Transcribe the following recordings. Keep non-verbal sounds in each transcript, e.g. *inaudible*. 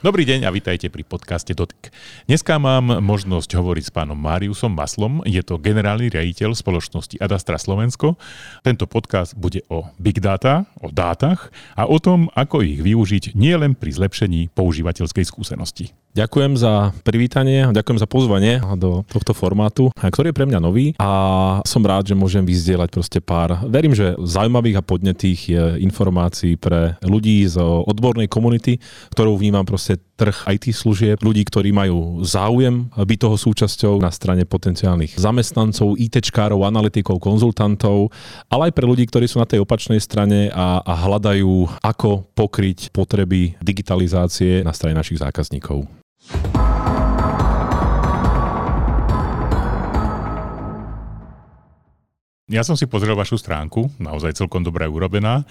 Dobrý deň a vítajte pri podcaste Dotyk. Dneska mám možnosť hovoriť s pánom Máriusom Maslom, je to generálny riaditeľ spoločnosti Adastra Slovensko. Tento podcast bude o big data, o dátach a o tom, ako ich využiť nielen pri zlepšení používateľskej skúsenosti. Ďakujem za privítanie, ďakujem za pozvanie do tohto formátu, ktorý je pre mňa nový a som rád, že môžem vyzdieľať proste pár, verím, že zaujímavých a podnetých informácií pre ľudí z odbornej komunity, ktorú vnímam proste trh IT služieb, ľudí, ktorí majú záujem byť toho súčasťou na strane potenciálnych zamestnancov, ITčkárov, analytikov, konzultantov, ale aj pre ľudí, ktorí sú na tej opačnej strane a, a hľadajú, ako pokryť potreby digitalizácie na strane našich zákazníkov. Ja som si pozrel vašu stránku, naozaj celkom dobre urobená.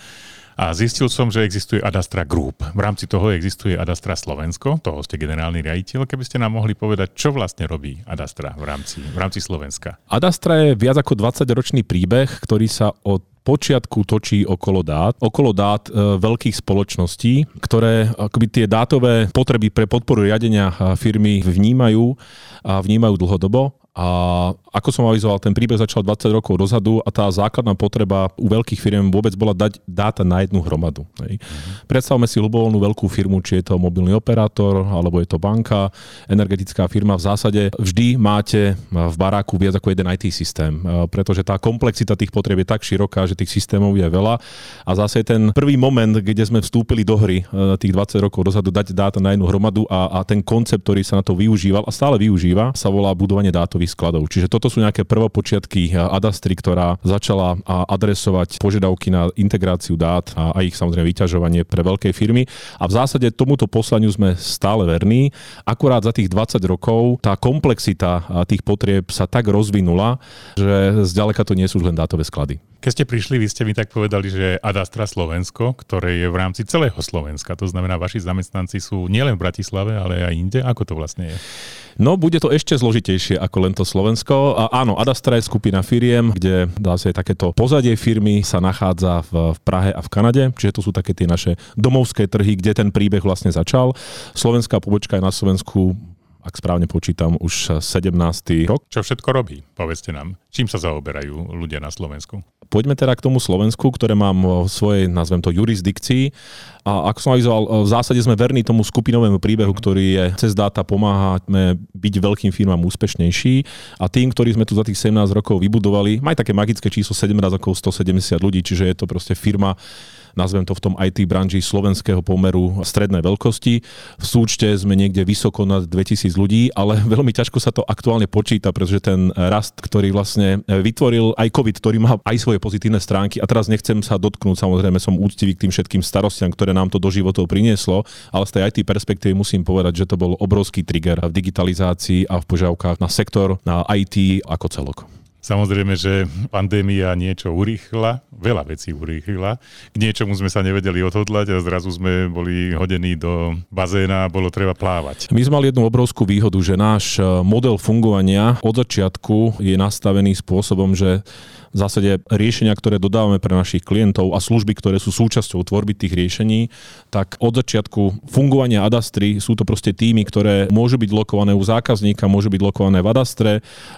A zistil som, že existuje Adastra Group. V rámci toho existuje Adastra Slovensko, toho ste generálny riaditeľ. Keby ste nám mohli povedať, čo vlastne robí Adastra v rámci, v rámci Slovenska? Adastra je viac ako 20-ročný príbeh, ktorý sa od počiatku točí okolo dát, okolo dát e, veľkých spoločností, ktoré akoby tie dátové potreby pre podporu riadenia e, firmy vnímajú a vnímajú dlhodobo a ako som avizoval, ten príbeh začal 20 rokov dozadu a tá základná potreba u veľkých firiem vôbec bola dať dáta na jednu hromadu. Hej. Mm-hmm. Predstavme si ľubovoľnú veľkú firmu, či je to mobilný operátor, alebo je to banka, energetická firma. V zásade vždy máte v baráku viac ako jeden IT systém, pretože tá komplexita tých potrieb je tak široká, že tých systémov je veľa. A zase ten prvý moment, kde sme vstúpili do hry tých 20 rokov dozadu, dať dáta na jednu hromadu a, a ten koncept, ktorý sa na to využíval a stále využíva, sa volá budovanie dátových skladov. Čiže toto sú nejaké prvopočiatky Adastry, ktorá začala adresovať požiadavky na integráciu dát a ich samozrejme vyťažovanie pre veľké firmy. A v zásade tomuto poslaniu sme stále verní. Akurát za tých 20 rokov tá komplexita tých potrieb sa tak rozvinula, že zďaleka to nie sú len dátové sklady. Keď ste prišli, vy ste mi tak povedali, že Adastra Slovensko, ktoré je v rámci celého Slovenska, to znamená, vaši zamestnanci sú nielen v Bratislave, ale aj inde. Ako to vlastne je? No, bude to ešte zložitejšie ako len to Slovensko. A áno, Adastra je skupina firiem, kde dá sa takéto pozadie firmy sa nachádza v, v Prahe a v Kanade, čiže to sú také tie naše domovské trhy, kde ten príbeh vlastne začal. Slovenská pobočka je na Slovensku ak správne počítam, už 17. rok. Čo všetko robí? Povedzte nám. Čím sa zaoberajú ľudia na Slovensku? Poďme teda k tomu Slovensku, ktoré mám v svojej, nazvem to, jurisdikcii. A ako som avizoval, v zásade sme verní tomu skupinovému príbehu, ktorý je cez dáta pomáhame byť veľkým firmám úspešnejší. A tým, ktorí sme tu za tých 17 rokov vybudovali, majú také magické číslo 17 rokov 170 ľudí, čiže je to proste firma, nazvem to v tom IT branži slovenského pomeru strednej veľkosti. V súčte sme niekde vysoko nad 2000 ľudí, ale *laughs* veľmi ťažko sa to aktuálne počíta, pretože ten rast, ktorý vlastne vytvoril aj COVID, ktorý má aj svoje pozitívne stránky a teraz nechcem sa dotknúť, samozrejme som úctivý k tým všetkým starostiam, ktoré nám to do životov prinieslo, ale z tej IT perspektívy musím povedať, že to bol obrovský trigger v digitalizácii a v požiadavkách na sektor, na IT ako celok. Samozrejme, že pandémia niečo urýchla, veľa vecí urýchla. K niečomu sme sa nevedeli odhodlať a zrazu sme boli hodení do bazéna a bolo treba plávať. My sme mali jednu obrovskú výhodu, že náš model fungovania od začiatku je nastavený spôsobom, že v zásade riešenia, ktoré dodávame pre našich klientov a služby, ktoré sú súčasťou tvorby tých riešení, tak od začiatku fungovania Adastry sú to proste týmy, ktoré môžu byť lokované u zákazníka, môžu byť lokované v Adastre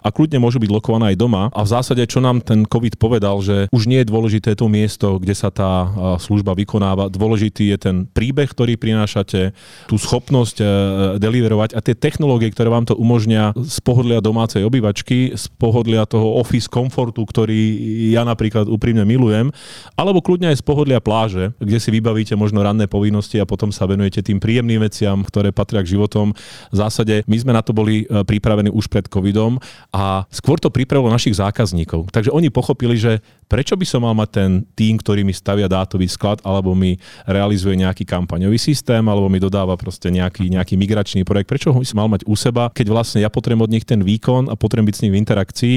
a kľudne môžu byť lokované aj doma. A v zásade, čo nám ten COVID povedal, že už nie je dôležité to miesto, kde sa tá služba vykonáva. Dôležitý je ten príbeh, ktorý prinášate, tú schopnosť e, deliverovať a tie technológie, ktoré vám to umožnia z pohodlia domácej obyvačky, z pohodlia toho office komfortu, ktorý ja napríklad úprimne milujem, alebo kľudne aj z pohodlia pláže, kde si vybavíte možno ranné povinnosti a potom sa venujete tým príjemným veciam, ktoré patria k životom. V zásade my sme na to boli e, pripravení už pred covidom a skôr to pripravilo našich zákazníkov. Takže oni pochopili, že prečo by som mal mať ten tým, ktorý mi stavia dátový sklad, alebo mi realizuje nejaký kampaňový systém, alebo mi dodáva proste nejaký, nejaký migračný projekt, prečo by som mal mať u seba, keď vlastne ja potrebujem od nich ten výkon a potrebujem byť s ním v interakcii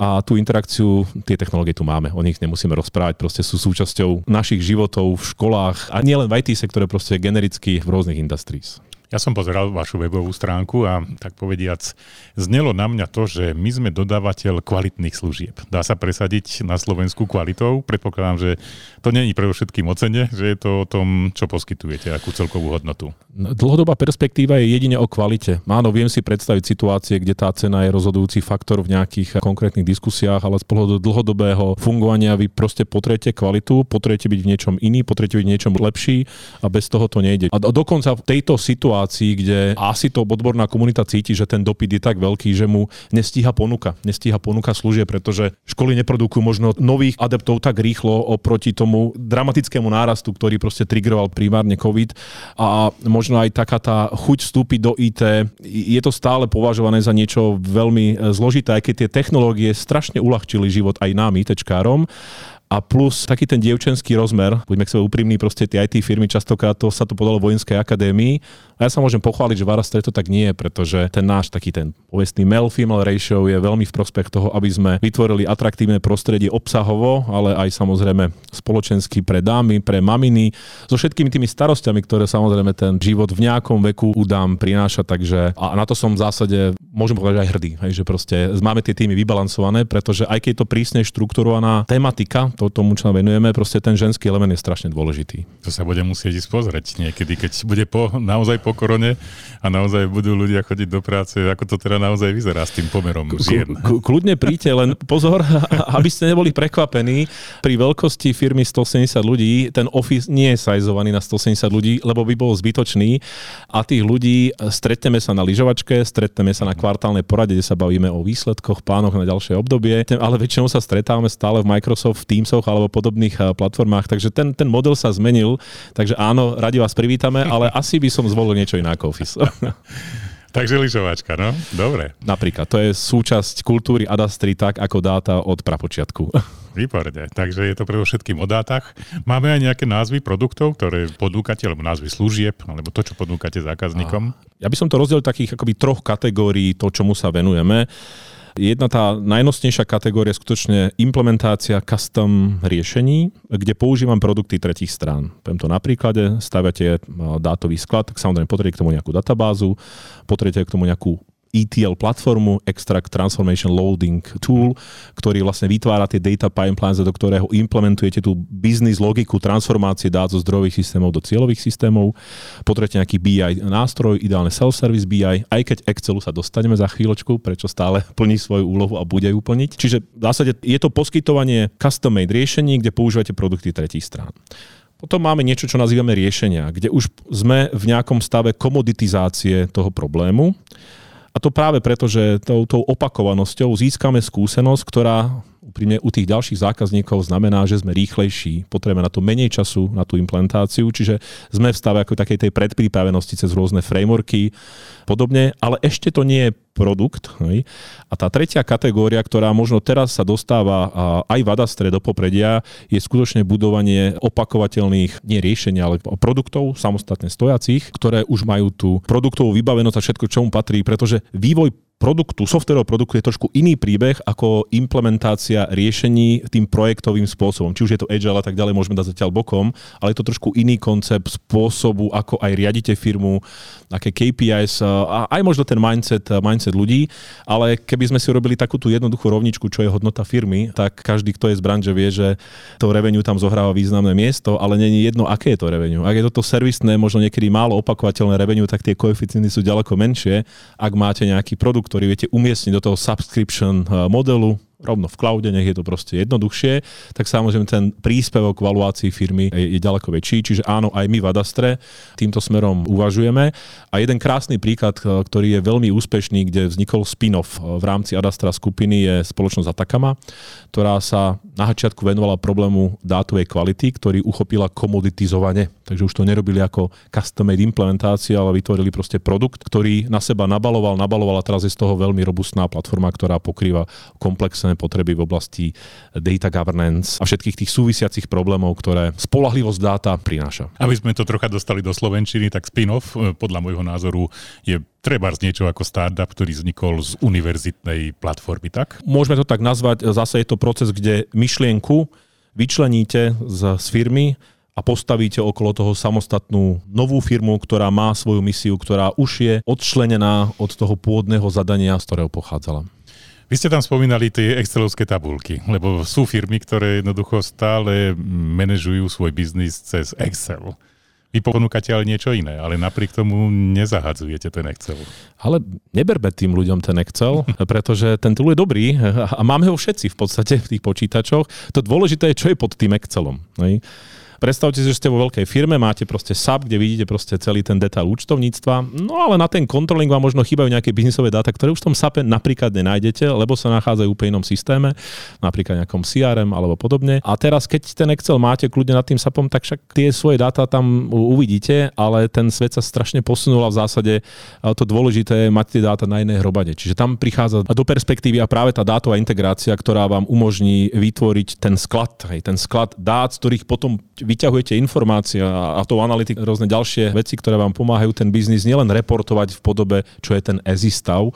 a tú interakciu, tie technológie tu máme, o nich nemusíme rozprávať, proste sú súčasťou našich životov v školách a nielen v IT sektore, proste genericky v rôznych industries. Ja som pozeral vašu webovú stránku a tak povediac, znelo na mňa to, že my sme dodávateľ kvalitných služieb. Dá sa presadiť na Slovensku kvalitou? Predpokladám, že to není predovšetkým o cene, že je to o tom, čo poskytujete, akú celkovú hodnotu. Dlhodobá perspektíva je jedine o kvalite. Áno, viem si predstaviť situácie, kde tá cena je rozhodujúci faktor v nejakých konkrétnych diskusiách, ale z pohľadu dlhodobého fungovania vy proste potrebujete kvalitu, potrebujete byť v niečom iný, potrebujete byť v niečom lepší a bez toho to nejde. A dokonca v tejto situácii situácii, kde asi to odborná komunita cíti, že ten dopyt je tak veľký, že mu nestíha ponuka. Nestíha ponuka služie, pretože školy neprodukujú možno nových adeptov tak rýchlo oproti tomu dramatickému nárastu, ktorý proste triggeroval primárne COVID. A možno aj taká tá chuť vstúpiť do IT, je to stále považované za niečo veľmi e, zložité, aj keď tie technológie strašne uľahčili život aj nám, ITčkárom, a plus taký ten dievčenský rozmer, buďme k sebe úprimní, proste tie IT firmy častokrát to sa to podalo vojenskej akadémii. A ja sa môžem pochváliť, že v to tak nie je, pretože ten náš taký ten povestný male-female ratio je veľmi v prospech toho, aby sme vytvorili atraktívne prostredie obsahovo, ale aj samozrejme spoločensky pre dámy, pre maminy, so všetkými tými starostiami, ktoré samozrejme ten život v nejakom veku udám prináša, takže a na to som v zásade, môžem povedať aj hrdý, hej, že proste máme tie týmy vybalancované, pretože aj keď je to prísne štrukturovaná tematika, to, tomu, čo venujeme, proste ten ženský element je strašne dôležitý. To sa bude musieť ísť pozrieť niekedy, keď bude po, naozaj po korone a naozaj budú ľudia chodiť do práce, ako to teda naozaj vyzerá s tým pomerom žien. Kľudne príďte, len pozor, *laughs* aby ste neboli prekvapení. Pri veľkosti firmy 170 ľudí ten office nie je sajzovaný na 170 ľudí, lebo by bol zbytočný a tých ľudí stretneme sa na lyžovačke, stretneme sa na kvartálnej porade, kde sa bavíme o výsledkoch, plánoch na ďalšie obdobie, ale väčšinou sa stretávame stále v Microsoft Teams Teamsoch alebo podobných eh, platformách, takže ten, ten model sa zmenil, takže áno, radi vás privítame, ale *laughs* asi by som zvolil niečo iné ako Office. *laughs* Takže lyžovačka, no? Dobre. Napríklad, to je súčasť kultúry Adastry tak ako dáta od prapočiatku. *laughs* Výborne. Takže je to predovšetkým o dátach. Máme aj nejaké názvy produktov, ktoré podúkate, alebo názvy služieb, alebo to, čo podúkate zákazníkom? Ja by som to rozdelil takých akoby troch kategórií, to, čomu sa venujeme. Jedna tá najnosnejšia kategória je skutočne implementácia custom riešení, kde používam produkty tretich strán. Poviem to na príklade, staviate dátový sklad, tak samozrejme potrebujete k tomu nejakú databázu, potrebujete k tomu nejakú ETL platformu, Extract Transformation Loading Tool, ktorý vlastne vytvára tie data pipelines, do ktorého implementujete tú business logiku transformácie dát zo zdrojových systémov do cieľových systémov. Potrebujete nejaký BI nástroj, ideálne self-service BI, aj keď Excelu sa dostaneme za chvíľočku, prečo stále *laughs* plní svoju úlohu a bude ju plniť. Čiže v zásade je to poskytovanie custom-made riešení, kde používate produkty tretích strán. Potom máme niečo, čo nazývame riešenia, kde už sme v nejakom stave komoditizácie toho problému a to práve preto, že tou, tou opakovanosťou získame skúsenosť, ktorá úprimne u tých ďalších zákazníkov znamená, že sme rýchlejší, potrebujeme na to menej času, na tú implementáciu, čiže sme v stave ako takej tej predpripravenosti cez rôzne frameworky podobne, ale ešte to nie je produkt. Hej. A tá tretia kategória, ktorá možno teraz sa dostáva aj v Adastre do popredia, je skutočne budovanie opakovateľných, nie riešenia, ale produktov samostatne stojacích, ktoré už majú tú produktovú vybavenosť a všetko, čo mu patrí, pretože vývoj produktu, softwarového produktu je trošku iný príbeh ako implementácia riešení tým projektovým spôsobom. Či už je to agile a tak ďalej, môžeme dať zatiaľ bokom, ale je to trošku iný koncept spôsobu, ako aj riadite firmu, aké KPIs a aj možno ten mindset, mindset ľudí, ale keby sme si urobili takú tú jednoduchú rovničku, čo je hodnota firmy, tak každý, kto je z branže, vie, že to revenue tam zohráva významné miesto, ale není jedno, aké je to revenue. Ak je toto servisné, možno niekedy málo opakovateľné revenue, tak tie koeficienty sú ďaleko menšie. Ak máte nejaký produkt, ktorý viete umiestniť do toho subscription eh, modelu, rovno v cloude, nech je to proste jednoduchšie, tak samozrejme ten príspevok k valuácii firmy je, je ďaleko väčší. Čiže áno, aj my v Adastre týmto smerom uvažujeme. A jeden krásny príklad, eh, ktorý je veľmi úspešný, kde vznikol spin-off eh, v rámci Adastra skupiny je spoločnosť Atakama, ktorá sa na začiatku venovala problému dátovej kvality, ktorý uchopila komoditizovanie. Takže už to nerobili ako custom-made implementácia, ale vytvorili proste produkt, ktorý na seba nabaloval, nabaloval a teraz je z toho veľmi robustná platforma, ktorá pokrýva komplexné zásadné potreby v oblasti data governance a všetkých tých súvisiacich problémov, ktoré spolahlivosť dáta prináša. Aby sme to trocha dostali do Slovenčiny, tak spin-off e, podľa môjho názoru je treba z niečo ako startup, ktorý vznikol z univerzitnej platformy, tak? Môžeme to tak nazvať, zase je to proces, kde myšlienku vyčleníte z, z firmy a postavíte okolo toho samostatnú novú firmu, ktorá má svoju misiu, ktorá už je odčlenená od toho pôvodného zadania, z ktorého pochádzala. Vy ste tam spomínali tie excelovské tabulky, lebo sú firmy, ktoré jednoducho stále manažujú svoj biznis cez Excel. Vy ponúkate ale niečo iné, ale napriek tomu nezahadzujete ten Excel. Ale neberme tým ľuďom ten Excel, pretože ten tool je dobrý a máme ho všetci v podstate v tých počítačoch. To dôležité je, čo je pod tým Excelom. Predstavte si, že ste vo veľkej firme, máte proste SAP, kde vidíte proste celý ten detail účtovníctva, no ale na ten controlling vám možno chýbajú nejaké biznisové dáta, ktoré už v tom SAPe napríklad nenájdete, lebo sa nachádzajú v úplne inom systéme, napríklad nejakom CRM alebo podobne. A teraz, keď ten Excel máte kľudne nad tým SAPom, tak však tie svoje dáta tam uvidíte, ale ten svet sa strašne posunul a v zásade to dôležité je mať tie dáta na inej hrobade. Čiže tam prichádza do perspektívy a práve tá dátová integrácia, ktorá vám umožní vytvoriť ten sklad, hej, ten sklad dát, z ktorých potom vyťahujete informácie a tou analytik rôzne ďalšie veci, ktoré vám pomáhajú ten biznis nielen reportovať v podobe, čo je ten ezistav.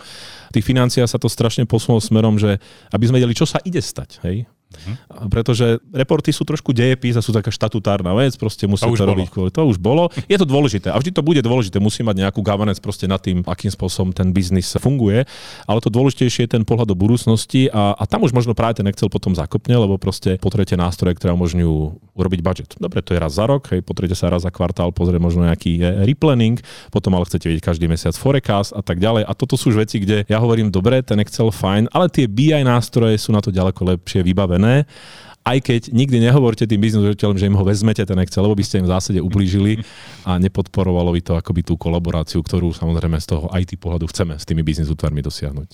V tých financiách sa to strašne posunulo smerom, že aby sme vedeli, čo sa ide stať. Hej? Uh-huh. Pretože reporty sú trošku dejepis a sú taká štatutárna vec, proste musí to, to robiť. To už bolo. Je to dôležité a vždy to bude dôležité. Musí mať nejakú governance proste nad tým, akým spôsobom ten biznis funguje. Ale to dôležitejšie je ten pohľad do budúcnosti a, a tam už možno práve ten Excel potom zakopne, lebo proste potrebujete nástroje, ktoré umožňujú urobiť budget. Dobre, to je raz za rok, hej, potrebujete sa raz za kvartál pozrieť možno nejaký replanning, potom ale chcete vidieť každý mesiac forecast a tak ďalej. A toto sú už veci, kde ja hovorím, dobre, ten Excel fajn, ale tie BI nástroje sú na to ďaleko lepšie vybavené vybavené, aj keď nikdy nehovorte tým biznis riaditeľom, že im ho vezmete ten Excel, lebo by ste im v zásade ublížili a nepodporovalo by to akoby tú kolaboráciu, ktorú samozrejme z toho IT pohľadu chceme s tými biznis dosiahnuť.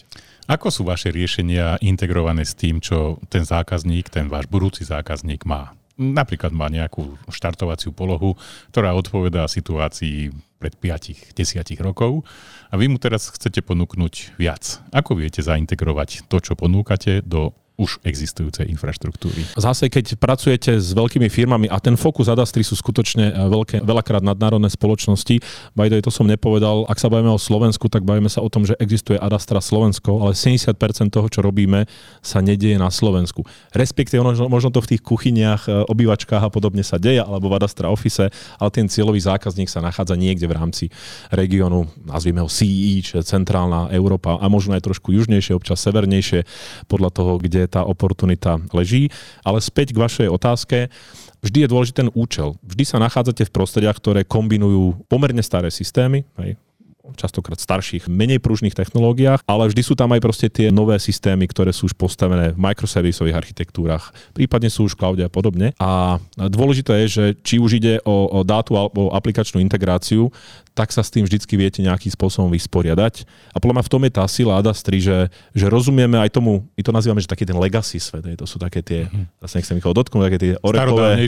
Ako sú vaše riešenia integrované s tým, čo ten zákazník, ten váš budúci zákazník má? Napríklad má nejakú štartovaciu polohu, ktorá odpovedá situácii pred 5-10 rokov a vy mu teraz chcete ponúknuť viac. Ako viete zaintegrovať to, čo ponúkate do už existujúcej infraštruktúry. Zase, keď pracujete s veľkými firmami a ten fokus Adastri sú skutočne e, veľké, veľakrát nadnárodné spoločnosti, bajdo, to som nepovedal, ak sa bavíme o Slovensku, tak bavíme sa o tom, že existuje Adastra Slovensko, ale 70% toho, čo robíme, sa nedieje na Slovensku. Respektíve možno to v tých kuchyniach, e, obývačkách a podobne sa deje, alebo v Adastra Office, ale ten cieľový zákazník sa nachádza niekde v rámci regiónu, nazvime ho CE, čiže centrálna Európa a možno aj trošku južnejšie, občas severnejšie, podľa toho, kde tá oportunita leží. Ale späť k vašej otázke, vždy je dôležitý ten účel. Vždy sa nachádzate v prostrediach, ktoré kombinujú pomerne staré systémy, hej, častokrát starších, menej pružných technológiách, ale vždy sú tam aj proste tie nové systémy, ktoré sú už postavené v microservisových architektúrach, prípadne sú už v cloude a podobne. A dôležité je, že či už ide o, o dátu alebo aplikačnú integráciu, tak sa s tým vždycky viete nejakým spôsobom vysporiadať. A podľa mňa v tom je tá sila Adastri, že, že rozumieme aj tomu, my to nazývame, že taký ten legacy svet, to sú také tie, mm-hmm. zase nechcem nikoho dotknúť, také tie orekové.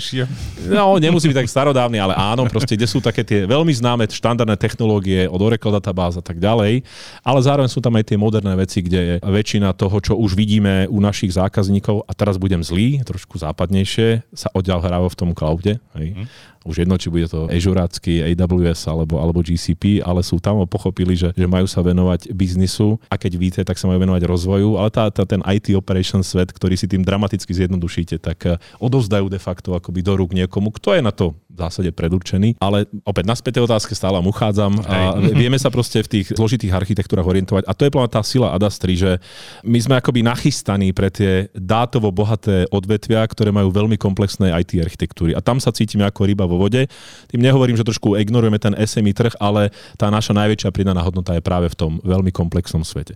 No, nemusí byť tak starodávny, ale áno, proste, kde sú také tie veľmi známe štandardné technológie od Oracle databáz a tak ďalej, ale zároveň sú tam aj tie moderné veci, kde je väčšina toho, čo už vidíme u našich zákazníkov, a teraz budem zlý, trošku západnejšie, sa odďal v tom cloude. Hej. Mm už jedno, či bude to Azureácky, AWS alebo, alebo GCP, ale sú tam pochopili, že, že majú sa venovať biznisu a keď víte, tak sa majú venovať rozvoju, ale tá, tá, ten IT operation svet, ktorý si tým dramaticky zjednodušíte, tak eh, odovzdajú de facto akoby do rúk niekomu, kto je na to v zásade predurčený. Ale opäť naspäť tej otázke stále uchádzam a vieme sa proste v tých zložitých architektúrach orientovať. A to je tá sila Adastri, že my sme akoby nachystaní pre tie dátovo bohaté odvetvia, ktoré majú veľmi komplexné IT architektúry. A tam sa cítime ako ryba vo vode. Tým nehovorím, že trošku ignorujeme ten SMI trh, ale tá naša najväčšia pridaná hodnota je práve v tom veľmi komplexnom svete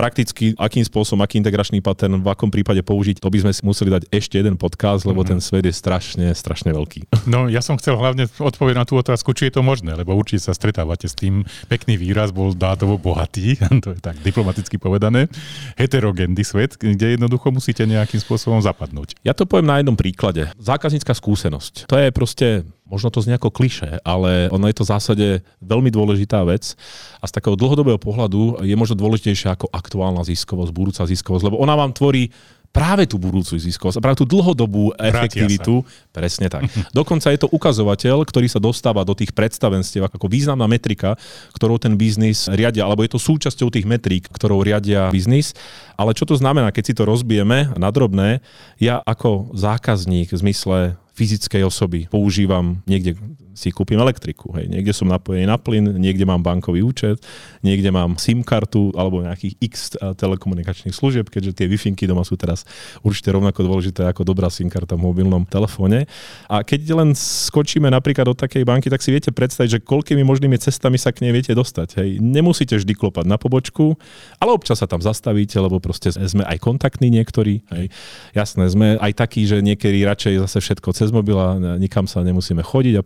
prakticky, akým spôsobom, aký integračný pattern, v akom prípade použiť, to by sme si museli dať ešte jeden podcast, lebo mm-hmm. ten svet je strašne, strašne veľký. *laughs* No ja som chcel hlavne odpovedať na tú otázku, či je to možné, lebo určite sa stretávate s tým, pekný výraz bol dátovo bohatý, *laughs* to je tak diplomaticky povedané, heterogénny svet, kde jednoducho musíte nejakým spôsobom zapadnúť. Ja to poviem na jednom príklade. Zákaznícka skúsenosť. To je proste Možno to znie ako kliše, ale ono je to v zásade veľmi dôležitá vec a z takého dlhodobého pohľadu je možno dôležitejšia ako aktuálna ziskovosť, budúca ziskovosť, lebo ona vám tvorí práve tú budúcu ziskovosť práve tú dlhodobú efektivitu. Presne tak. *laughs* Dokonca je to ukazovateľ, ktorý sa dostáva do tých predstavenstiev ako významná metrika, ktorou ten biznis riadia, alebo je to súčasťou tých metrík, ktorou riadia biznis. Ale čo to znamená, keď si to rozbijeme na drobné? Ja ako zákazník v zmysle fyzickej osoby. Používam niekde si kúpim elektriku. Hej. Niekde som napojený na plyn, niekde mám bankový účet, niekde mám SIM kartu alebo nejakých x telekomunikačných služieb, keďže tie wi doma sú teraz určite rovnako dôležité ako dobrá SIM karta v mobilnom telefóne. A keď len skočíme napríklad do takej banky, tak si viete predstaviť, že koľkými možnými cestami sa k nej viete dostať. Hej. Nemusíte vždy klopať na pobočku, ale občas sa tam zastavíte, lebo proste sme aj kontaktní niektorí. Hej. Jasné, sme aj takí, že niekedy radšej zase všetko cez mobil a nikam sa nemusíme chodiť a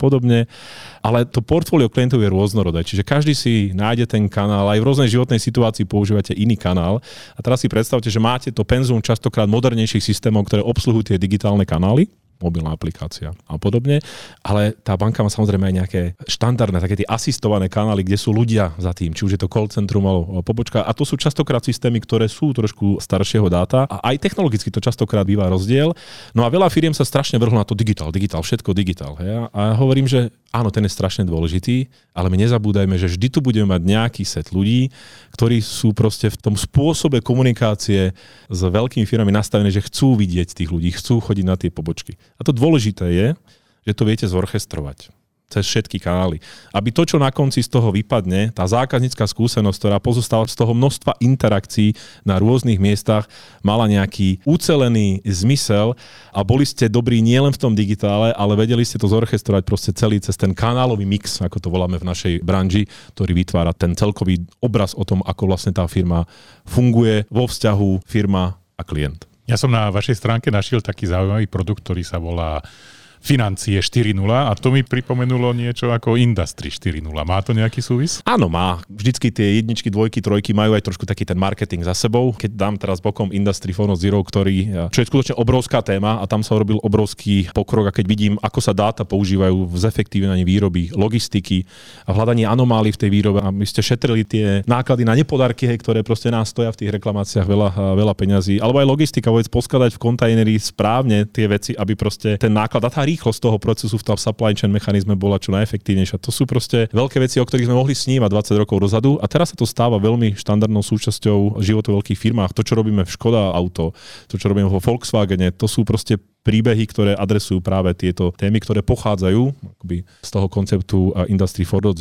ale to portfólio klientov je rôznorodé, čiže každý si nájde ten kanál, aj v rôznej životnej situácii používate iný kanál. A teraz si predstavte, že máte to penzum častokrát modernejších systémov, ktoré obsluhujú tie digitálne kanály mobilná aplikácia a podobne. Ale tá banka má samozrejme aj nejaké štandardné, také tie asistované kanály, kde sú ľudia za tým, či už je to call centrum alebo pobočka. A to sú častokrát systémy, ktoré sú trošku staršieho dáta a aj technologicky to častokrát býva rozdiel. No a veľa firiem sa strašne vrhlo na to digitál, digitál, všetko digitál. Hej? A ja hovorím, že áno, ten je strašne dôležitý, ale my nezabúdajme, že vždy tu budeme mať nejaký set ľudí, ktorí sú proste v tom spôsobe komunikácie s veľkými firmami nastavení, že chcú vidieť tých ľudí, chcú chodiť na tie pobočky. A to dôležité je, že to viete zorchestrovať cez všetky kanály. Aby to, čo na konci z toho vypadne, tá zákaznícka skúsenosť, ktorá pozostáva z toho množstva interakcií na rôznych miestach, mala nejaký ucelený zmysel a boli ste dobrí nielen v tom digitále, ale vedeli ste to zorchestrovať proste celý cez ten kanálový mix, ako to voláme v našej branži, ktorý vytvára ten celkový obraz o tom, ako vlastne tá firma funguje vo vzťahu firma a klient. Ja som na vašej stránke našiel taký zaujímavý produkt, ktorý sa volá financie 4.0 a to mi pripomenulo niečo ako Industry 4.0. Má to nejaký súvis? Áno, má. Vždycky tie jedničky, dvojky, trojky majú aj trošku taký ten marketing za sebou. Keď dám teraz bokom Industry 4.0, ktorý, čo je skutočne obrovská téma a tam sa robil obrovský pokrok a keď vidím, ako sa dáta používajú v zefektívnaní výroby, logistiky a v hľadaní anomálií v tej výrobe a my ste šetrili tie náklady na nepodarky, ktoré proste nás stoja v tých reklamáciách veľa, veľa peňazí, alebo aj logistika, vôbec poskladať v kontajneri správne tie veci, aby proste ten náklad a tá rýchlosť toho procesu v tom supply chain mechanizme bola čo najefektívnejšia. To sú proste veľké veci, o ktorých sme mohli snívať 20 rokov dozadu a teraz sa to stáva veľmi štandardnou súčasťou života v veľkých firmách. To, čo robíme v Škoda Auto, to, čo robíme vo Volkswagene, to sú proste príbehy, ktoré adresujú práve tieto témy, ktoré pochádzajú akoby z toho konceptu Industry 4.0.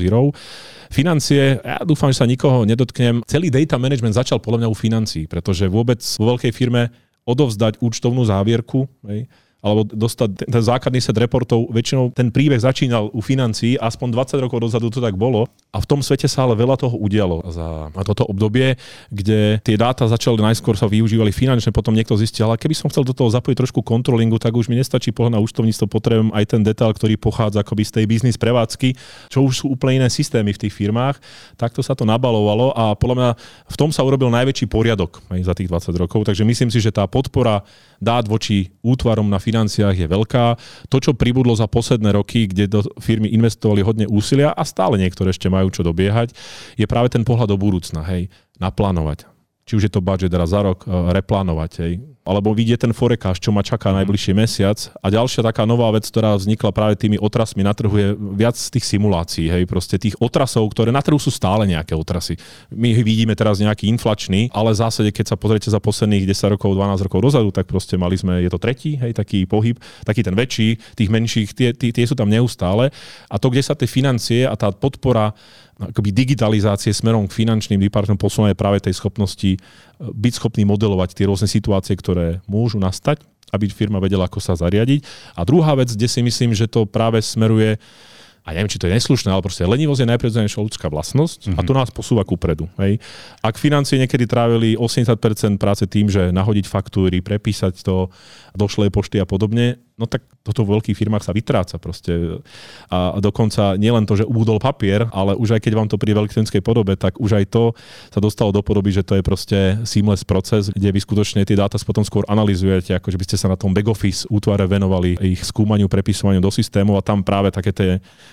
Financie, ja dúfam, že sa nikoho nedotknem. Celý data management začal podľa mňa u financií, pretože vôbec vo veľkej firme odovzdať účtovnú závierku, hej, alebo dostať ten základný set reportov. Väčšinou ten príbeh začínal u financií, aspoň 20 rokov dozadu to tak bolo. A v tom svete sa ale veľa toho udialo za toto obdobie, kde tie dáta začali najskôr sa využívali finančne, potom niekto zistil, ale keby som chcel do toho zapojiť trošku kontrolingu, tak už mi nestačí pohľad na účtovníctvo, potrebujem aj ten detail, ktorý pochádza akoby z tej biznis prevádzky, čo už sú úplne iné systémy v tých firmách. Takto sa to nabalovalo a podľa mňa v tom sa urobil najväčší poriadok aj za tých 20 rokov. Takže myslím si, že tá podpora dát voči útvarom na financiách je veľká. To, čo pribudlo za posledné roky, kde do firmy investovali hodne úsilia a stále niektoré ešte majú čo dobiehať, je práve ten pohľad do budúcna, hej, naplánovať. Či už je to budget raz za rok, eh, replánovať, hej, alebo vidieť ten forecast, čo ma čaká mm. najbližší mesiac. A ďalšia taká nová vec, ktorá vznikla práve tými otrasmi na trhu, je viac tých simulácií, hej, proste tých otrasov, ktoré na trhu sú stále nejaké otrasy. My vidíme teraz nejaký inflačný, ale v zásade, keď sa pozriete za posledných 10 rokov, 12 rokov dozadu, tak proste mali sme, je to tretí, hej, taký pohyb, taký ten väčší, tých menších, tie, tie, tie sú tam neustále. A to, kde sa tie financie a tá podpora akoby digitalizácie smerom k finančným departmentom posúvanie práve tej schopnosti e, byť schopný modelovať tie rôzne situácie, ktoré môžu nastať, aby firma vedela, ako sa zariadiť. A druhá vec, kde si myslím, že to práve smeruje a neviem, či to je neslušné, ale proste lenivosť je najprirodzenejšia ľudská vlastnosť mm-hmm. a mhm. to nás posúva ku predu. Hej. Ak financie niekedy trávili 80% práce tým, že nahodiť faktúry, prepísať to, došlej pošty a podobne, no tak toto v veľkých firmách sa vytráca proste. A dokonca nielen to, že ubudol papier, ale už aj keď vám to pri elektronickej podobe, tak už aj to sa dostalo do podoby, že to je proste seamless proces, kde vy skutočne tie dáta potom skôr analizujete, ako že by ste sa na tom back office útvare venovali ich skúmaniu, prepisovaniu do systému a tam práve také tie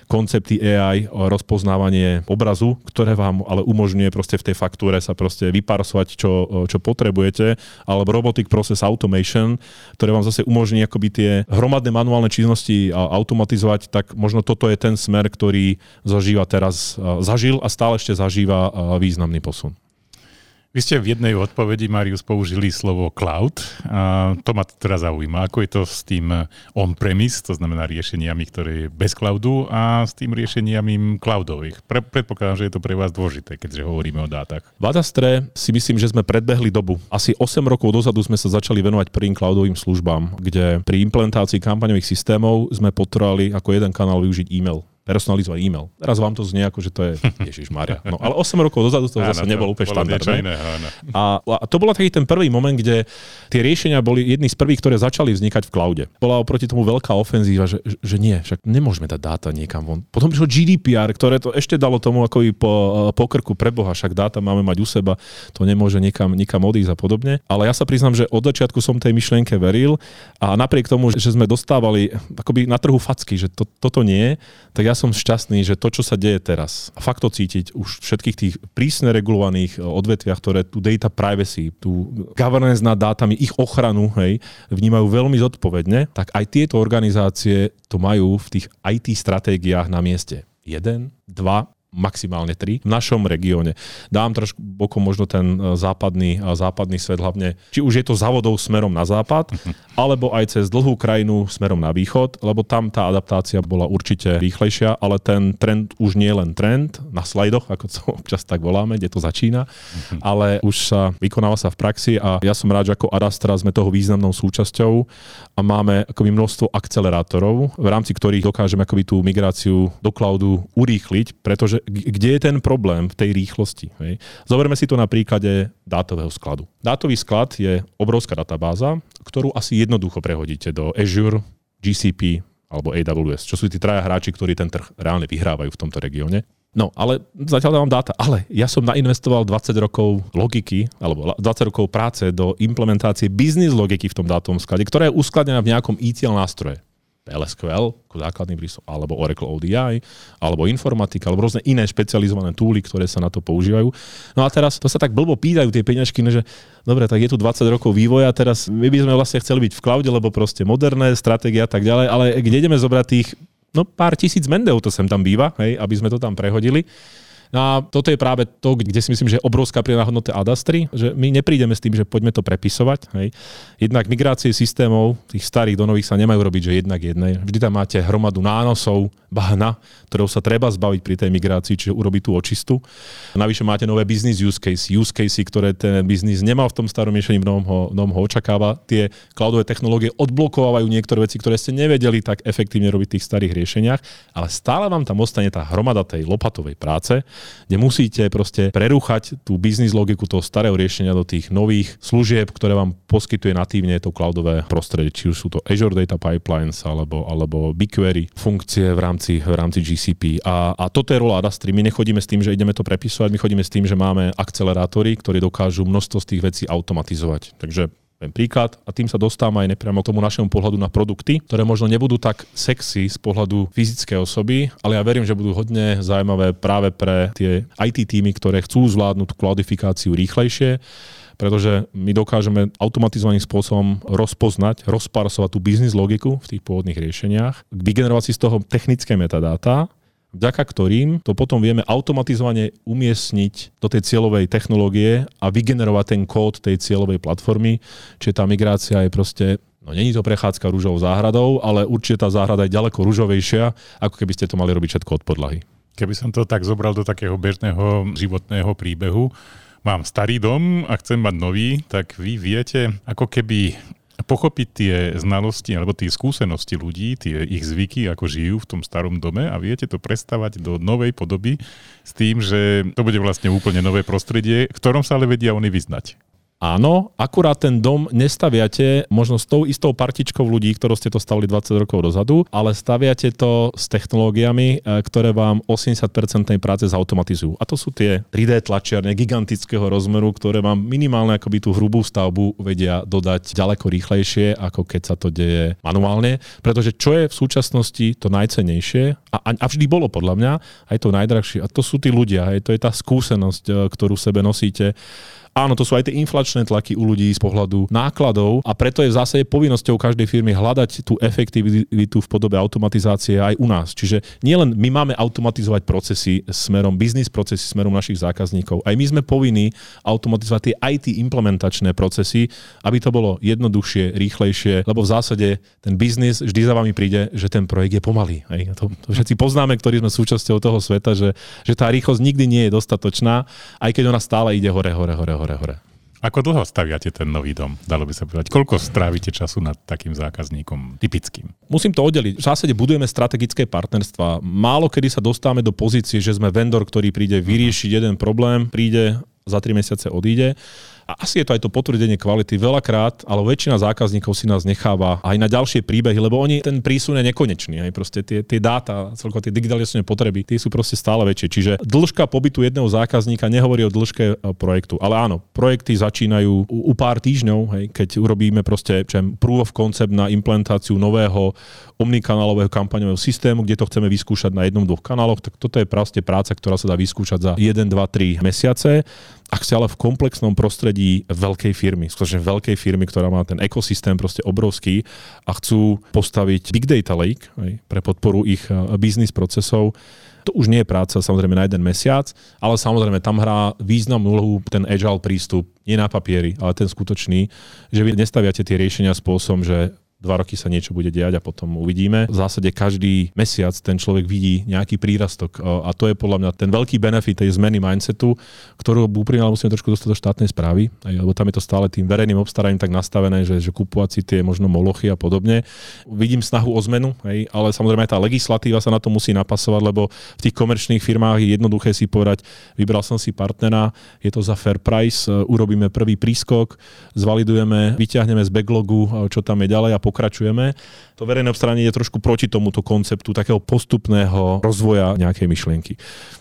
koncepty AI, rozpoznávanie obrazu, ktoré vám ale umožňuje proste v tej faktúre sa proste vyparsovať, čo, čo potrebujete, alebo robotic process automation, ktoré vám zase umožní akoby tie hromadné manuálne činnosti automatizovať, tak možno toto je ten smer, ktorý zažíva teraz, zažil a stále ešte zažíva významný posun. Vy ste v jednej odpovedi, Marius, použili slovo cloud. A to ma teraz zaujíma. Ako je to s tým on-premise, to znamená riešeniami, ktoré je bez cloudu a s tým riešeniami cloudových. Pre, predpokladám, že je to pre vás dôležité, keďže hovoríme o dátach. V Adastre si myslím, že sme predbehli dobu. Asi 8 rokov dozadu sme sa začali venovať prvým cloudovým službám, kde pri implementácii kampaňových systémov sme potrebovali ako jeden kanál využiť e-mail personalizovaný e-mail. Teraz vám to znie ako, že to je *laughs* Ježiš Maria. No ale 8 rokov dozadu to zase nebol úplne štandardné. A, a to bol taký ten prvý moment, kde tie riešenia boli jedny z prvých, ktoré začali vznikať v cloude. Bola oproti tomu veľká ofenzíva, že, že nie, však nemôžeme dať dáta niekam von. Potom prišlo GDPR, ktoré to ešte dalo tomu ako i po, po krku pre Boha, však dáta máme mať u seba, to nemôže niekam, niekam odísť a podobne. Ale ja sa priznám, že od začiatku som tej myšlienke veril a napriek tomu, že sme dostávali akoby na trhu facky, že to, toto nie, tak ja som šťastný, že to, čo sa deje teraz, a fakt to cítiť už v všetkých tých prísne regulovaných e, odvetviach, ktoré tu data privacy, tu governance nad dátami, ich ochranu, hej, vnímajú veľmi zodpovedne, tak aj tieto organizácie to majú v tých IT stratégiách na mieste. Jeden, dva, maximálne tri v našom regióne. Dám trošku bokom možno ten e, západný, e, západný svet, hlavne či už je to závodou smerom na západ, alebo aj cez dlhú krajinu smerom na východ, lebo tam tá adaptácia bola určite rýchlejšia, ale ten trend už nie je len trend na slajdoch, ako to *laughs* občas tak voláme, kde to začína, ale už sa vykonáva sa v praxi a ja som rád, že ako Adastra sme toho významnou súčasťou a máme akoby množstvo akcelerátorov, v rámci ktorých dokážeme akoby tú migráciu do cloudu urýchliť, pretože kde je ten problém v tej rýchlosti. Hej? Zoberme si to na príklade dátového skladu. Dátový sklad je obrovská databáza, ktorú asi jednoducho prehodíte do Azure, GCP alebo AWS, čo sú tí traja hráči, ktorí ten trh reálne vyhrávajú v tomto regióne. No, ale zatiaľ dávam dáta. Ale ja som nainvestoval 20 rokov logiky, alebo 20 rokov práce do implementácie business logiky v tom dátovom sklade, ktorá je uskladená v nejakom ETL nástroje. LSQL ako základný prístup, alebo Oracle ODI, alebo informatika, alebo rôzne iné špecializované túly, ktoré sa na to používajú. No a teraz to sa tak blbo pýtajú tie peňažky, no že dobre, tak je tu 20 rokov vývoja, teraz my by sme vlastne chceli byť v cloude, lebo proste moderné stratégie a tak ďalej, ale kde ideme zobrať tých no pár tisíc mendov to sem tam býva, hej, aby sme to tam prehodili. No a toto je práve to, kde si myslím, že je obrovská pridaná hodnota Adastry, že my neprídeme s tým, že poďme to prepisovať. Hej. Jednak migrácie systémov, tých starých do nových sa nemajú robiť, že jednak jednej. Vždy tam máte hromadu nánosov, bahna, ktorou sa treba zbaviť pri tej migrácii, čiže urobiť tú očistu. Navyše máte nové business use case, use case, ktoré ten biznis nemal v tom starom miešení, v novom ho, novom ho očakáva. Tie cloudové technológie odblokovávajú niektoré veci, ktoré ste nevedeli tak efektívne robiť v tých starých riešeniach, ale stále vám tam ostane tá hromada tej lopatovej práce, kde musíte proste prerúchať tú biznis logiku toho starého riešenia do tých nových služieb, ktoré vám poskytuje natívne to cloudové prostredie, či už sú to Azure Data Pipelines alebo, alebo BigQuery funkcie v rámci, v rámci GCP. A, a toto je rola Adastry. My nechodíme s tým, že ideme to prepisovať, my chodíme s tým, že máme akcelerátory, ktorí dokážu množstvo z tých vecí automatizovať. Takže ten príklad a tým sa dostávam aj nepriamo k tomu našemu pohľadu na produkty, ktoré možno nebudú tak sexy z pohľadu fyzickej osoby, ale ja verím, že budú hodne zaujímavé práve pre tie IT týmy, ktoré chcú zvládnuť cloudifikáciu rýchlejšie pretože my dokážeme automatizovaným spôsobom rozpoznať, rozparsovať tú biznis logiku v tých pôvodných riešeniach, vygenerovať si z toho technické metadáta vďaka ktorým to potom vieme automatizovane umiestniť do tej cieľovej technológie a vygenerovať ten kód tej cieľovej platformy, čiže tá migrácia je proste No není to prechádzka rúžovou záhradou, ale určite tá záhrada je ďaleko rúžovejšia, ako keby ste to mali robiť všetko od podlahy. Keby som to tak zobral do takého bežného životného príbehu, mám starý dom a chcem mať nový, tak vy viete ako keby pochopiť tie znalosti alebo tie skúsenosti ľudí, tie ich zvyky, ako žijú v tom starom dome a viete to prestavať do novej podoby s tým, že to bude vlastne úplne nové prostredie, v ktorom sa ale vedia oni vyznať. Áno, akurát ten dom nestaviate možno s tou istou partičkou ľudí, ktorú ste to stavili 20 rokov dozadu, ale staviate to s technológiami, e, ktoré vám 80% práce zautomatizujú. A to sú tie 3D tlačiarne gigantického rozmeru, ktoré vám minimálne akoby tú hrubú stavbu vedia dodať ďaleko rýchlejšie, ako keď sa to deje manuálne. Pretože čo je v súčasnosti to najcenejšie, a, a vždy bolo podľa mňa aj to najdrahšie, a to sú tí ľudia, aj to je tá skúsenosť, e, ktorú sebe nosíte Áno, to sú aj tie inflačné tlaky u ľudí z pohľadu nákladov a preto je v zásade povinnosťou každej firmy hľadať tú efektivitu v podobe automatizácie aj u nás. Čiže nielen my máme automatizovať procesy smerom, biznis procesy smerom našich zákazníkov, aj my sme povinní automatizovať tie IT implementačné procesy, aby to bolo jednoduchšie, rýchlejšie, lebo v zásade ten biznis vždy za vami príde, že ten projekt je pomalý. Hej. To, to všetci poznáme, ktorí sme súčasťou toho sveta, že, že tá rýchlosť nikdy nie je dostatočná, aj keď ona stále ide hore, hore, hore, hore, hore. Ako dlho staviate ten nový dom, dalo by sa povedať? Koľko strávite času nad takým zákazníkom typickým? Musím to oddeliť. V zásade budujeme strategické partnerstva. Málo kedy sa dostávame do pozície, že sme vendor, ktorý príde vyriešiť jeden problém, príde za 3 mesiace odíde a asi je to aj to potvrdenie kvality veľakrát, ale väčšina zákazníkov si nás necháva aj na ďalšie príbehy, lebo oni ten prísun je nekonečný. Aj proste tie, tie dáta, celkovo tie digitalizačné potreby, tie sú proste stále väčšie. Čiže dĺžka pobytu jedného zákazníka nehovorí o dĺžke e, projektu. Ale áno, projekty začínajú u, u pár týždňov, hej, keď urobíme proste čem, proof of concept na implementáciu nového omnikanálového kampaňového systému, kde to chceme vyskúšať na jednom, dvoch kanáloch, tak toto je proste práca, ktorá sa dá vyskúšať za 1, 2, 3 mesiace ak si ale v komplexnom prostredí veľkej firmy, skutočne veľkej firmy, ktorá má ten ekosystém proste obrovský a chcú postaviť Big Data Lake aj, pre podporu ich eh, biznis procesov, to už nie je práca samozrejme na jeden mesiac, ale samozrejme tam hrá významnú úlohu ten agile prístup, nie na papieri, ale ten skutočný, že vy nestaviate tie riešenia spôsobom, že dva roky sa niečo bude diať a potom uvidíme. V zásade každý mesiac ten človek vidí nejaký prírastok a to je podľa mňa ten veľký benefit tej zmeny mindsetu, ktorú úprimne musíme trošku dostať do štátnej správy, lebo tam je to stále tým verejným obstaraním tak nastavené, že, že kupovať si tie možno molochy a podobne. Vidím snahu o zmenu, hej, ale samozrejme aj tá legislatíva sa na to musí napasovať, lebo v tých komerčných firmách je jednoduché si povedať, vybral som si partnera, je to za fair price, urobíme prvý prískok, zvalidujeme, vyťahneme z backlogu, čo tam je ďalej a pokračujeme. To verejné obstaranie je trošku proti tomuto konceptu takého postupného rozvoja nejakej myšlienky.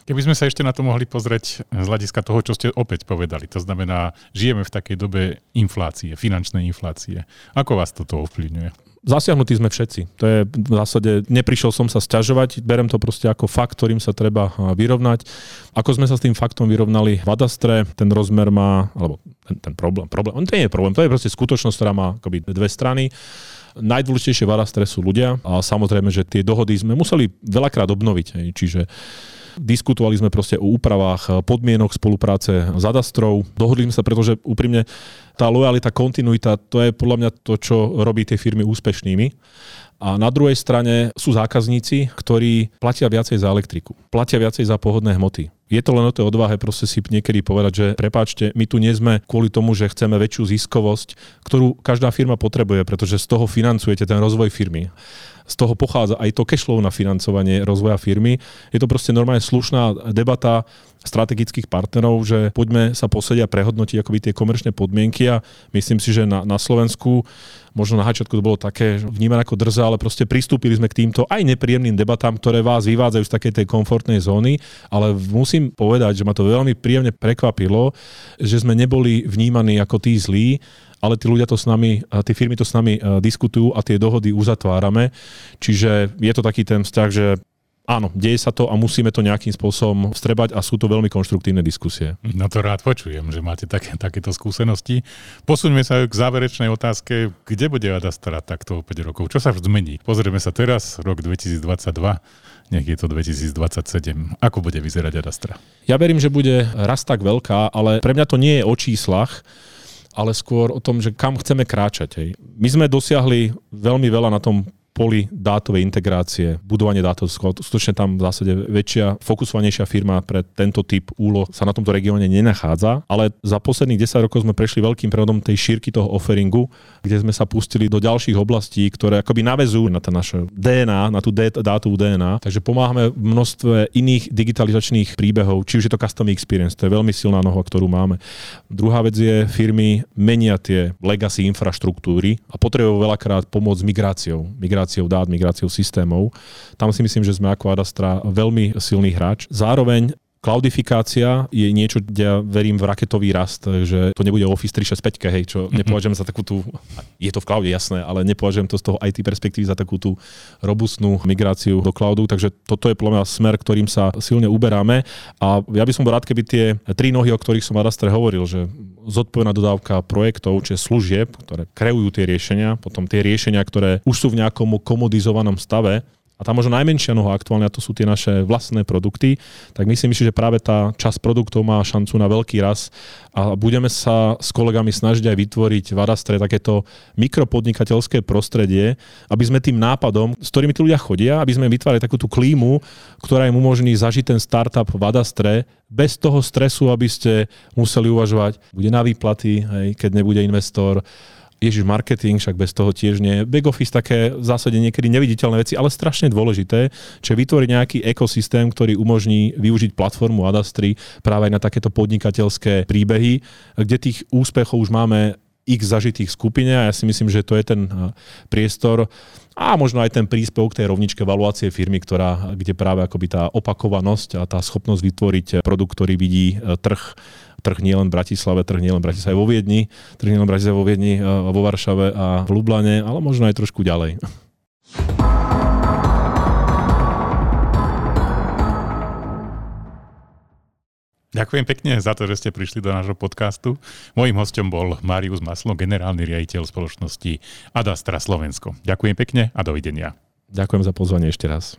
Keby sme sa ešte na to mohli pozrieť z hľadiska toho, čo ste opäť povedali, to znamená, žijeme v takej dobe inflácie, finančnej inflácie. Ako vás toto ovplyvňuje? Zasiahnutí sme všetci. To je v zásade, neprišiel som sa sťažovať, berem to proste ako fakt, ktorým sa treba vyrovnať. Ako sme sa s tým faktom vyrovnali v Adastre, ten rozmer má, alebo ten, ten problém, problém, on to nie je problém, to je proste skutočnosť, ktorá má akoby dve strany. Najdôležitejšie v Arastre sú ľudia a samozrejme, že tie dohody sme museli veľakrát obnoviť. Čiže Diskutovali sme proste o úpravách podmienok spolupráce s Adastrou. Dohodli sme sa, pretože úprimne tá lojalita, kontinuita, to je podľa mňa to, čo robí tie firmy úspešnými. A na druhej strane sú zákazníci, ktorí platia viacej za elektriku, platia viacej za pohodné hmoty. Je to len o tej odvahe proste si niekedy povedať, že prepáčte, my tu nie sme kvôli tomu, že chceme väčšiu ziskovosť, ktorú každá firma potrebuje, pretože z toho financujete ten rozvoj firmy z toho pochádza aj to cashflow na financovanie rozvoja firmy. Je to proste normálne slušná debata strategických partnerov, že poďme sa posediť a prehodnotiť akoby tie komerčné podmienky a myslím si, že na, na Slovensku možno na začiatku to bolo také vnímané ako drza, ale proste pristúpili sme k týmto aj nepríjemným debatám, ktoré vás vyvádzajú z takej tej komfortnej zóny, ale musím povedať, že ma to veľmi príjemne prekvapilo, že sme neboli vnímaní ako tí zlí, ale tí ľudia to s nami, tie firmy to s nami diskutujú a tie dohody uzatvárame. Čiže je to taký ten vzťah, že áno, deje sa to a musíme to nejakým spôsobom vstrebať a sú to veľmi konštruktívne diskusie. No to rád počujem, že máte také, takéto skúsenosti. Posuňme sa k záverečnej otázke, kde bude Adastra takto o 5 rokov? Čo sa zmení? Pozrieme sa teraz, rok 2022, nech je to 2027. Ako bude vyzerať Adastra? Ja verím, že bude raz tak veľká, ale pre mňa to nie je o číslach, ale skôr o tom, že kam chceme kráčať. Hej. My sme dosiahli veľmi veľa na tom poli dátovej integrácie, budovanie dátov, skutočne tam v zásade väčšia, fokusovanejšia firma pre tento typ úloh sa na tomto regióne nenachádza, ale za posledných 10 rokov sme prešli veľkým prehodom tej šírky toho offeringu, kde sme sa pustili do ďalších oblastí, ktoré akoby navezujú na ten naše DNA, na tú dátovú DNA, takže pomáhame v množstve iných digitalizačných príbehov, či už je to custom experience, to je veľmi silná noha, ktorú máme. Druhá vec je, firmy menia tie legacy infraštruktúry a potrebujú veľakrát pomôcť s migráciou. migráciou migráciou dát, migráciou systémov. Tam si myslím, že sme ako Adastra veľmi silný hráč. Zároveň Cloudifikácia je niečo, kde ja verím v raketový rast, že to nebude Office 365, hej, čo mm-hmm. nepovažujem za takú tú, je to v cloude jasné, ale nepovažujem to z toho IT perspektívy za takú tú robustnú migráciu do cloudu, takže toto je podľa mňa smer, ktorým sa silne uberáme a ja by som bol rád, keby tie tri nohy, o ktorých som Adastre hovoril, že zodpovedná dodávka projektov, čiže služieb, ktoré kreujú tie riešenia, potom tie riešenia, ktoré už sú v nejakom komodizovanom stave, a tá možno najmenšia noha aktuálne, a to sú tie naše vlastné produkty, tak myslím si, že práve tá časť produktov má šancu na veľký raz. A budeme sa s kolegami snažiť aj vytvoriť v Adastre takéto mikropodnikateľské prostredie, aby sme tým nápadom, s ktorými tí ľudia chodia, aby sme vytvárali takú tú klímu, ktorá im umožní zažiť ten startup v Adastre bez toho stresu, aby ste museli uvažovať, bude na výplaty, hej, keď nebude investor, Ježiš, marketing, však bez toho tiež nie. Back office také v zásade niekedy neviditeľné veci, ale strašne dôležité, čiže vytvoriť nejaký ekosystém, ktorý umožní využiť platformu Adastry práve aj na takéto podnikateľské príbehy, kde tých úspechov už máme x zažitých skupine a ja si myslím, že to je ten priestor a možno aj ten príspevok tej rovničke valuácie firmy, ktorá, kde práve akoby tá opakovanosť a tá schopnosť vytvoriť produkt, ktorý vidí e, trh trh nie len v Bratislave, trh nie len v Bratislave vo Viedni, trh nie len v Bratislave vo Viedni, vo Varšave a v Lublane, ale možno aj trošku ďalej. *laughs* Ďakujem pekne za to, že ste prišli do nášho podcastu. Mojím hostom bol Marius Maslo, generálny riaditeľ spoločnosti Adastra Slovensko. Ďakujem pekne a dovidenia. Ďakujem za pozvanie ešte raz.